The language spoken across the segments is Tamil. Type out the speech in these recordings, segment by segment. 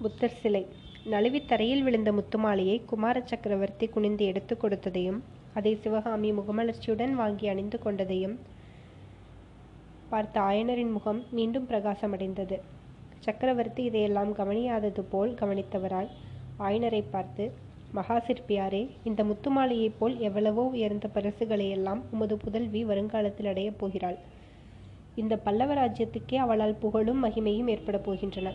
புத்தர் சிலை. நழுவி தரையில் விழுந்த முத்துமாலையை குமார சக்கரவர்த்தி குனிந்து எடுத்து கொடுத்ததையும் அதை சிவகாமி முகமலர்ச்சியுடன் வாங்கி அணிந்து கொண்டதையும் பார்த்த ஆயனரின் முகம் மீண்டும் பிரகாசமடைந்தது. சக்கரவர்த்தி இதையெல்லாம் கவனியாதது போல் கவனித்தவராய் ஆயனரை பார்த்து மகா சிற்பியாரே இந்த முத்துமாலையைப் போல் எவ்வளவோ உயர்ந்த பரிசுகளையெல்லாம் உமது புதல்வி வருங்காலத்தில் அடையப் போகிறாள். இந்த பல்லவ ராஜ்யத்துக்கே அவளால் புகழும் மகிமையும் ஏற்பட போகின்றன.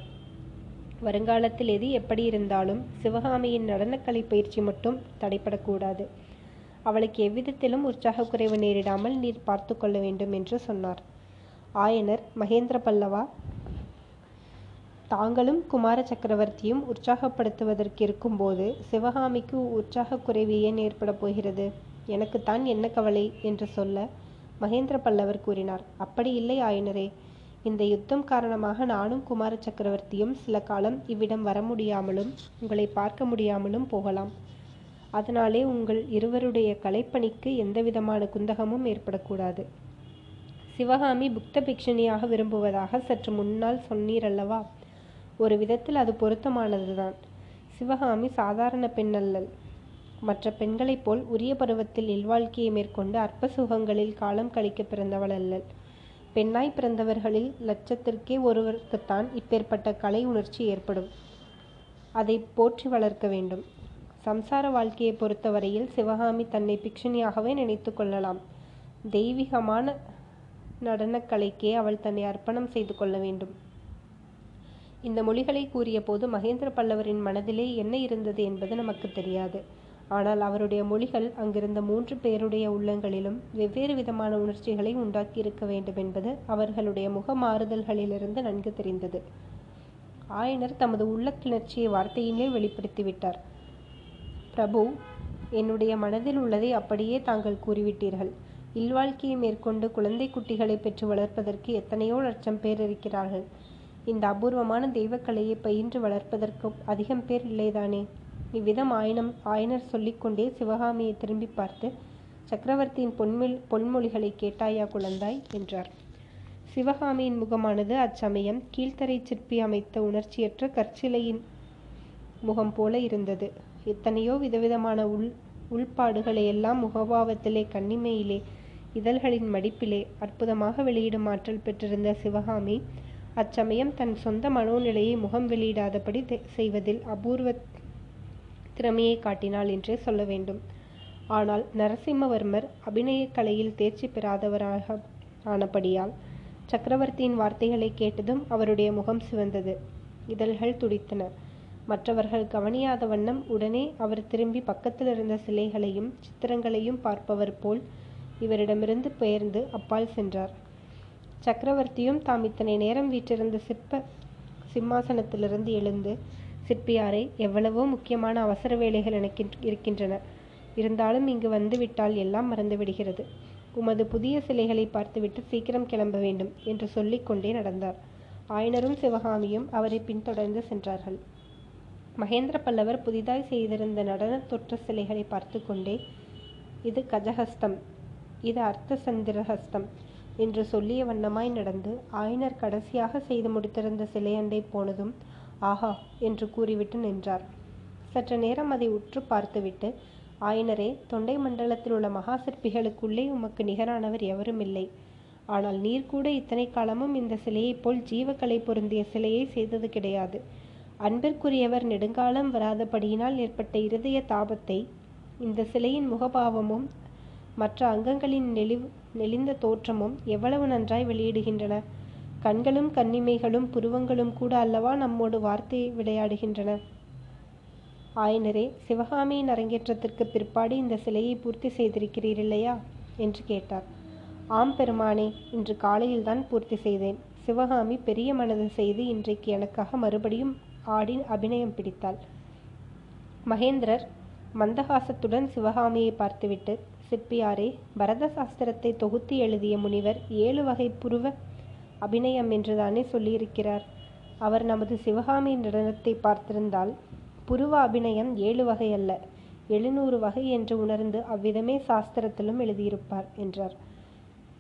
வருங்காலத்தில் எது எப்படி இருந்தாலும் சிவகாமியின் நடனக்கலை பயிற்சி மட்டும் தடைப்படக்கூடாது. அவளுக்கு எவ்விதத்திலும் உற்சாக குறைவு நேரிடாமல் நீர் பார்த்து கொள்ள வேண்டும் என்று சொன்னார். ஆயனர் மகேந்திர பல்லவா தாங்களும் குமார சக்கரவர்த்தியும் உற்சாகப்படுத்துவதற்கு இருக்கும்போது சிவகாமிக்கு உற்சாக குறைவு ஏன் ஏற்பட போகிறது. எனக்குத்தான் என்ன கவலை? என்று சொல்ல மகேந்திர பல்லவர் கூறினார். அப்படி இல்லை ஆயனரே. இந்த யுத்தம் காரணமாக நானும் குமார சக்கரவர்த்தியும் சில காலம் இவ்விடம் வர முடியாமலும் உங்களை பார்க்க முடியாமலும் போகலாம். அதனாலே உங்கள் இருவருடைய கலைப்பணிக்கு எந்தவிதமான குந்தகமும் ஏற்படக்கூடாது. சிவகாமி புக்த பிக்ஷணியாக விரும்புவதாக சற்று முன்னால் சொன்னீர் அல்லவா ஒரு விதத்தில் அது பொருத்தமானதுதான். சிவகாமி சாதாரண பெண் அல்லல் மற்ற பெண்களைப் போல் உரிய பருவத்தில் இல்வாழ்க்கையை மேற்கொண்டு அற்ப சுகங்களில் காலம் கழிக்க பிறந்தவள் அல்லல் பெண்ணாய் பிறந்தவர்களில் லட்சத்திற்கே ஒருவருக்குத்தான் இப்பேற்பட்ட கலை உணர்ச்சி ஏற்படும். அதை போற்றி வளர்க்க வேண்டும். சம்சார வாழ்க்கையை பொறுத்தவரையில் சிவகாமி தன்னை பிக்ஷணியாகவே நினைத்து கொள்ளலாம். தெய்வீகமான நடனக்கலைக்கே அவள் தன்னை அர்ப்பணம் செய்து கொள்ள வேண்டும். இந்த மொழிகளை கூறிய போது மகேந்திர பல்லவரின் மனதிலே என்ன இருந்தது என்பது நமக்கு தெரியாது. ஆனால் அவருடைய மொழிகள் அங்கிருந்த மூன்று பேருடைய உள்ளங்களிலும் வெவ்வேறு விதமான உணர்ச்சிகளை உண்டாக்கியிருக்க வேண்டும் என்பது அவர்களுடைய முக மாறுதல்களிலிருந்து நன்கு தெரிந்தது. ஆயனர் தமது உள்ள கிளர்ச்சியை வார்த்தையிலே வெளிப்படுத்திவிட்டார். பிரபு என்னுடைய மனதில் உள்ளதை அப்படியே தாங்கள் கூறிவிட்டீர்கள். இல்வாழ்க்கையை மேற்கொண்டு குழந்தை குட்டிகளை பெற்று வளர்ப்பதற்கு எத்தனையோ லட்சம் பேர் இருக்கிறார்கள். இந்த அபூர்வமான தெய்வக்கலையை பயின்று வளர்ப்பதற்கு அதிகம் பேர் இல்லைதானே? இவ்விதம் ஆயினம் ஆயனர் சொல்லிக்கொண்டே சிவகாமியை திரும்பி பார்த்து சக்கரவர்த்தியின் பொன்மில் பொன்மொழிகளை கேட்டாயா குழந்தாய்? என்றார். சிவகாமியின் முகமானது அச்சமயம் கீழ்த்தரை சிற்பி அமைத்த உணர்ச்சியற்ற கற்சிலையின் முகம் போல இருந்தது. எத்தனையோ விதவிதமான உள் உள்பாடுகளை எல்லாம் முகபாவத்திலே கண்ணிமையிலே இதழ்களின் மடிப்பிலே அற்புதமாக வெளியிடும் ஆற்றல் பெற்றிருந்த சிவகாமி அச்சமயம் தன் சொந்த மனோநிலையை முகம் வெளியிடாதபடி செய்வதில் அபூர்வ திறமையை காட்டினாள் என்றே சொல்ல வேண்டும். ஆனால் நரசிம்மவர்மர் அபிநயக் கலையில் தேர்ச்சி பெறாதவராக ஆனபடியால் சக்கரவர்த்தியின் வார்த்தைகளை கேட்டதும் அவருடைய முகம் சிவந்தது. இதழ்கள் துடித்தன. மற்றவர்கள் கவனியாத வண்ணம் உடனே அவர் திரும்பி பக்கத்தில் இருந்த சிலைகளையும் சித்திரங்களையும் பார்ப்பவர் போல் இவரிடமிருந்து பெயர்ந்து அப்பால் சென்றார். சக்கரவர்த்தியும் தாம் இத்தனை நேரம் வீற்றிருந்த சிற்ப சிம்மாசனத்திலிருந்து எழுந்து சிற்பியாரே எவ்வளவோ முக்கியமான அவசர வேலைகள் எனக்கு இருக்கின்றன. இருந்தாலும் இங்கு வந்துவிட்டால் எல்லாம் மறந்துவிடுகிறது உமது புதிய சிலைகளை பார்த்துவிட்டு சீக்கிரம் கிளம்ப வேண்டும் என்று சொல்லிக்கொண்டே நடந்தார். ஆயனரும் சிவகாமியும் அவரை பின்தொடர்ந்து சென்றார்கள். மகேந்திர பல்லவர் புதிதாய் செய்திருந்த நடன தொற்ற சிலைகளை பார்த்து கொண்டே இது கஜஹஸ்தம். இது அர்த்த சந்திரஹஸ்தம் என்று சொல்லிய வண்ணமாய் நடந்து ஆயனர் கடைசியாக செய்து முடித்திருந்த சிலையண்டை போனதும் ஆஹா என்று கூறிவிட்டு நின்றார் சற்று நேரம் அதை உற்று பார்த்துவிட்டு ஆயனரே தொண்டை மண்டலத்தில் உள்ள மகா சிற்பிகளுக்குள்ளே உமக்கு நிகரானவர் எவரும் இல்லை ஆனால் நீர் கூட இத்தனை காலமும் இந்த சிலையைப் போல் ஜீவக்கலை பொருந்திய சிலையை செய்தது கிடையாது. அன்பிற்குரியவர் நெடுங்காலம் வராதபடியினால் ஏற்பட்ட இருதய தாபத்தை இந்த சிலையின் முகபாவமும் மற்ற அங்கங்களின் நெளிவு நெளிந்த தோற்றமும் எவ்வளவு நன்றாய் வெளியிடுகின்றன. கண்களும் கண்ணிமைகளும் புருவங்களும் கூட அல்லவா நம்மோடு வார்த்தை விளையாடுகின்றன. ஆயனரே சிவகாமியின் அரங்கேற்றத்திற்கு பிற்பாடு இந்த சிலையை பூர்த்தி செய்திருக்கிறீர் இல்லையா என்று கேட்டார். ஆம் பெருமானே இன்று காலையில்தான் பூர்த்தி செய்தேன். சிவகாமி பெரிய மனது செய்து இன்றைக்கு எனக்காக மறுபடியும் ஆடி அபிநயம் பிடித்தாள். மகேந்திரர் மந்தகாசத்துடன் சிவகாமியை பார்த்துவிட்டு சிற்பியாரே பரத சாஸ்திரத்தை தொகுத்து எழுதிய முனிவர் ஏழு வகை புருவ அபிநயம் என்றுதானே சொல்லியிருக்கிறார். அவர் நமது சிவகாமி நடனத்தை பார்த்திருந்தால் புருவ அபிநயம் ஏழு வகை அல்ல எழுநூறு வகை என்று உணர்ந்து அவ்விதமே சாஸ்திரத்திலும் எழுதியிருப்பார் என்றார்.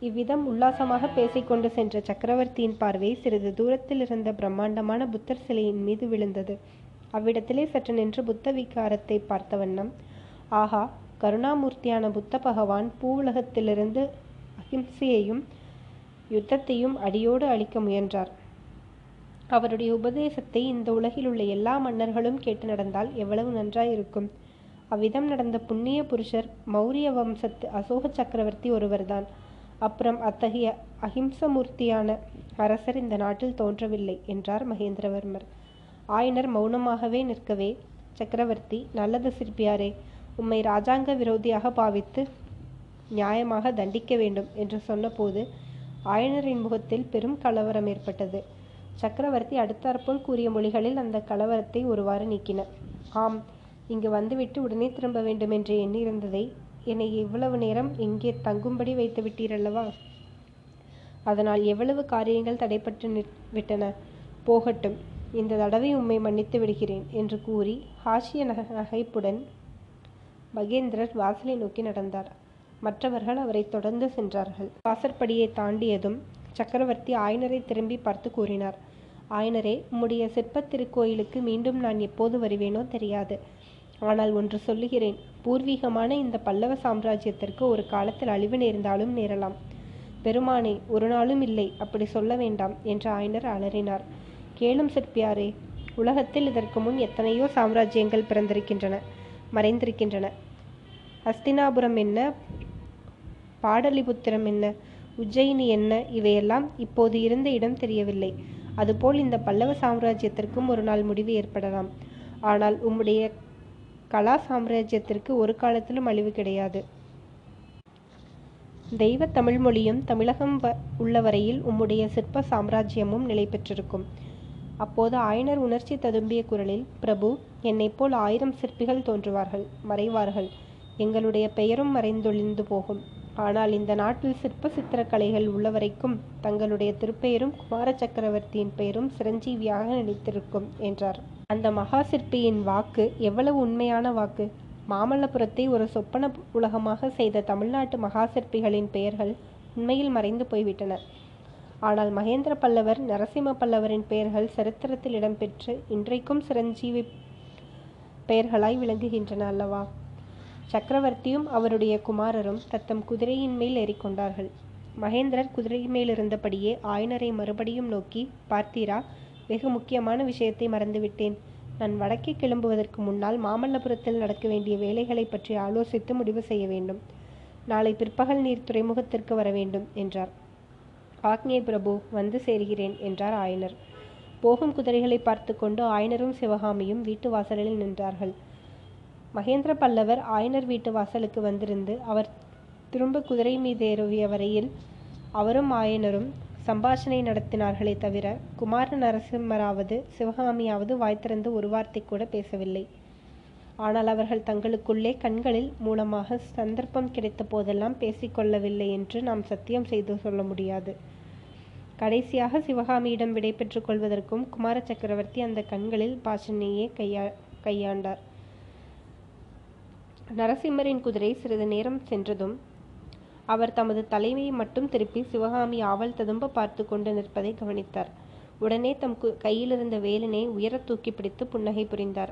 இவ்விதம் உல்லாசமாக பேசிக்கொண்டு சென்ற சக்கரவர்த்தியின் பார்வை சிறிது தூரத்தில் இருந்த பிரம்மாண்டமான புத்தர் சிலையின் மீது விழுந்தது. அவ்விடத்திலே சற்று நின்று புத்த விகாரத்தை பார்த்த வண்ணம் ஆஹா கருணாமூர்த்தியான புத்த பகவான் பூவுலகத்திலிருந்து அகிம்சையையும் யுத்தத்தையும் அடியோடு அழிக்க முயன்றார். அவருடைய உபதேசத்தை இந்த உலகில் உள்ள எல்லா மன்னர்களும் கேட்டு நடந்தால் எவ்வளவு நன்றாயிருக்கும். அவ்விதம் நடந்த புண்ணிய புருஷர் மௌரிய வம்சத்து அசோக சக்கரவர்த்தி ஒருவர்தான். அப்புறம் அத்தகைய அஹிம்சமூர்த்தியான அரசர் இந்த நாட்டில் தோன்றவில்லை என்றார் மகேந்திரவர்மர். ஆயனர் மௌனமாகவே நிற்கவே சக்கரவர்த்தி நல்லது சிற்பியாரே உம்மை ராஜாங்க விரோதியாக பாவித்து நியாயமாக தண்டிக்க வேண்டும் என்று சொன்னபோது ஆயனரின் முகத்தில் பெரும் கலவரம் ஏற்பட்டது. சக்கரவர்த்தி அடுத்தாற்போல் கூறிய மொழிகளில் அந்த கலவரத்தை ஒருவாறு நீக்கின ஆம் இங்கு வந்துவிட்டு உடனே திரும்ப வேண்டும் என்று எண்ணியிருந்ததை என்னை இவ்வளவு நேரம் இங்கே தங்கும்படி வைத்து விட்டீரல்லவா? அதனால் எவ்வளவு காரியங்கள் தடைப்பட்டு விட்டன? போகட்டும் இந்த தடவை உம்மை மன்னித்து விடுகிறேன் என்று கூறி ஹாஷிய நக நகைப்புடன் மகேந்திரர் வாசலை நோக்கி நடந்தார். மற்றவர்கள் அவரை தொடர்ந்து சென்றார்கள். வாசற்படியை தாண்டியதும் சக்கரவர்த்தி ஆயனரை திரும்பி பார்த்து கூறினார் ஆயனரே உம்முடைய சிற்பத் திருக்கோயிலுக்கு மீண்டும் நான் எப்போது வருவேனோ தெரியாது. ஆனால் ஒன்று சொல்லுகிறேன் பூர்வீகமான இந்த பல்லவ சாம்ராஜ்யத்திற்கு ஒரு காலத்தில் அழிவு நேர்ந்தாலும் நேரலாம். பெருமானே ஒரு நாளும் இல்லை அப்படி சொல்ல வேண்டாம் என்று ஆயனர் அலறினார். கேளும் சிற்பியாரே உலகத்தில் இதற்கு முன் எத்தனையோ சாம்ராஜ்யங்கள் பிறந்திருக்கின்றன மறைந்திருக்கின்றன. அஸ்தினாபுரம் என்ன பாடலிபுத்திரம் என்ன? உஜ்ஜயினி என்ன? இவையெல்லாம் இப்போது இருந்த இடம் தெரியவில்லை. அதுபோல் இந்த பல்லவ சாம்ராஜ்யத்திற்கும் ஒரு நாள் முடிவு ஏற்படலாம். ஆனால் உம்முடைய கலா சாம்ராஜ்யத்திற்கு ஒரு காலத்திலும் அழிவு கிடையாது. தெய்வ தமிழ் மொழியும் தமிழகம் வ உள்ள வரையில் உம்முடைய சிற்ப சாம்ராஜ்யமும் நிலை பெற்றிருக்கும். அப்போது ஆயனர் உணர்ச்சி ததும்பிய குரலில் பிரபு என்னைப் போல் ஆயிரம் சிற்பிகள் தோன்றுவார்கள் மறைவார்கள். எங்களுடைய பெயரும் மறைந்தொழிந்து போகும். ஆனால் இந்த நாட்டில் சிற்ப சித்திரக்கலைகள் உள்ளவரைக்கும் தங்களுடைய திருப்பெயரும் குமார சக்கரவர்த்தியின் பெயரும் சிரஞ்சீவியாக நினைத்திருக்கும் என்றார். அந்த மகா சிற்பியின் வாக்கு எவ்வளவு உண்மையான வாக்கு? மாமல்லபுரத்தை ஒரு சொப்பன உலகமாக செய்த தமிழ்நாட்டு மகா சிற்பிகளின் பெயர்கள் உண்மையில் மறைந்து போய்விட்டன. ஆனால் மகேந்திர பல்லவர் நரசிம்ம பல்லவரின் பெயர்கள் சரித்திரத்தில் இடம்பெற்று இன்றைக்கும் சிரஞ்சீவி பெயர்களாய் விளங்குகின்றன அல்லவா? சக்கரவர்த்தியும் அவருடைய குமாரரும் தத்தம் குதிரையின் மேல் ஏறிக்கொண்டார்கள். மகேந்திரர் குதிரை மேலிருந்தபடியே ஆயனரை மறுபடியும் நோக்கி பார்த்தீரா வெகு முக்கியமான விஷயத்தை மறந்துவிட்டேன். நான் வடக்கே கிளம்புவதற்கு முன்னால் மாமல்லபுரத்தில் நடக்க வேண்டிய வேலைகளை பற்றி ஆலோசித்து முடிவு செய்ய வேண்டும். நாளை பிற்பகல் நீர் துறைமுகத்திற்கு வர வேண்டும் என்றார். ஆக்ஞே பிரபு வந்து சேர்கிறேன் என்றார் ஆயனர். போகும் குதிரைகளை பார்த்து கொண்டு ஆயனரும் சிவகாமியும் வீட்டு வாசலில் நின்றார்கள். மகேந்திர பல்லவர் ஆயனர் வீட்டு வாசலுக்கு வந்திருந்து அவர் திரும்ப குதிரை மீது ஏறிய வரையில் அவரும் ஆயனரும் சம்பாஷணை நடத்தினார்களே தவிர குமார நரசிம்மராவது சிவகாமியாவது வாய்த்திறந்து ஒரு வார்த்தை கூட பேசவில்லை. ஆனால் அவர்கள் தங்களுக்குள்ளே கண்களில் மூலமாக சந்தர்ப்பம் கிடைத்த போதெல்லாம் பேசிக்கொள்ளவில்லை என்று நாம் சத்தியம் செய்து சொல்ல முடியாது. கடைசியாக சிவகாமியிடம் விடை பெற்றுக் கொள்வதற்கும் குமார சக்கரவர்த்தி அந்த கண்களில் பாஷனையே கையா கையாண்டார். நரசிம்மரின் குதிரை சிறிது நேரம் சென்றதும் அவர் தமது தலைமையை மட்டும் திருப்பி சிவகாமி ஆவல் ததும்ப பார்த்து கொண்டு நிற்பதை கவனித்தார். உடனே தம் கு கையிலிருந்த வேலினை உயர தூக்கி பிடித்து புன்னகை புரிந்தார்.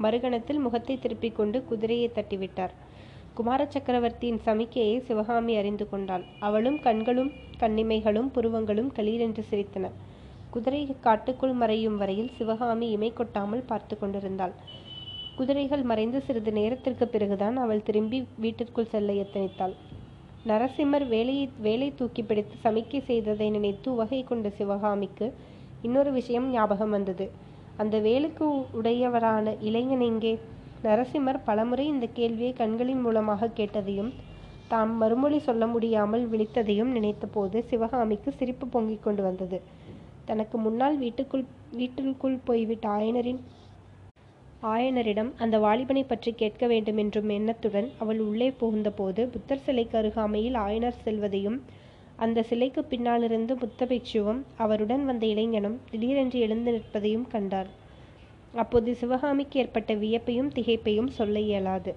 மறுகணத்தில் முகத்தை திருப்பிக் கொண்டு குதிரையை தட்டிவிட்டார். குமார சக்கரவர்த்தியின் சமிக்கையை சிவகாமி அறிந்து கொண்டாள் அவளும் கண்களும் கண்ணிமைகளும் புருவங்களும் களீரென்று சிரித்தன. குதிரை காட்டுக்குள் மறையும் வரையில் சிவகாமி இமை கொட்டாமல் பார்த்து கொண்டிருந்தாள். குதிரைகள் மறைந்து சிறிது நேரத்திற்கு பிறகுதான் அவள் திரும்பி வீட்டிற்குள் செல்ல எத்தனித்தாள். நரசிம்மர் வேலையை வேலை தூக்கி பிடித்து சமிக்கை செய்ததை நினைத்து உவகை கொண்ட சிவகாமிக்கு இன்னொரு விஷயம் ஞாபகம் வந்தது. அந்த வேலுக்கு உடையவரான இளைஞன் எங்கே? நரசிம்மர் பலமுறை இந்த கேள்வியை கண்களின் மூலமாக கேட்டதையும் தாம் மறுமொழி சொல்ல முடியாமல் விழித்ததையும் நினைத்தபோது சிவகாமிக்கு சிரிப்பு பொங்கிக் கொண்டு வந்தது. தனக்கு முன்னால் வீட்டுக்குள் வீட்டிற்குள் போய்விட்ட ஆயனரின் ஆயனரிடம் அந்த வாலிபனை பற்றி கேட்க வேண்டும் என்றும் எண்ணத்துடன் அவள் உள்ளே புகுந்தபோது புத்தர் சிலைக்கு அருகாமையில் ஆயனர் செல்வதையும் அந்த சிலைக்கு பின்னாலிருந்து புத்த பிக்ஷுவும் அவருடன் வந்த இளைஞனும் திடீரென்று எழுந்து நிற்பதையும் கண்டார். அப்போது சிவகாமிக்கு ஏற்பட்ட வியப்பையும் திகைப்பையும் சொல்ல இயலாது.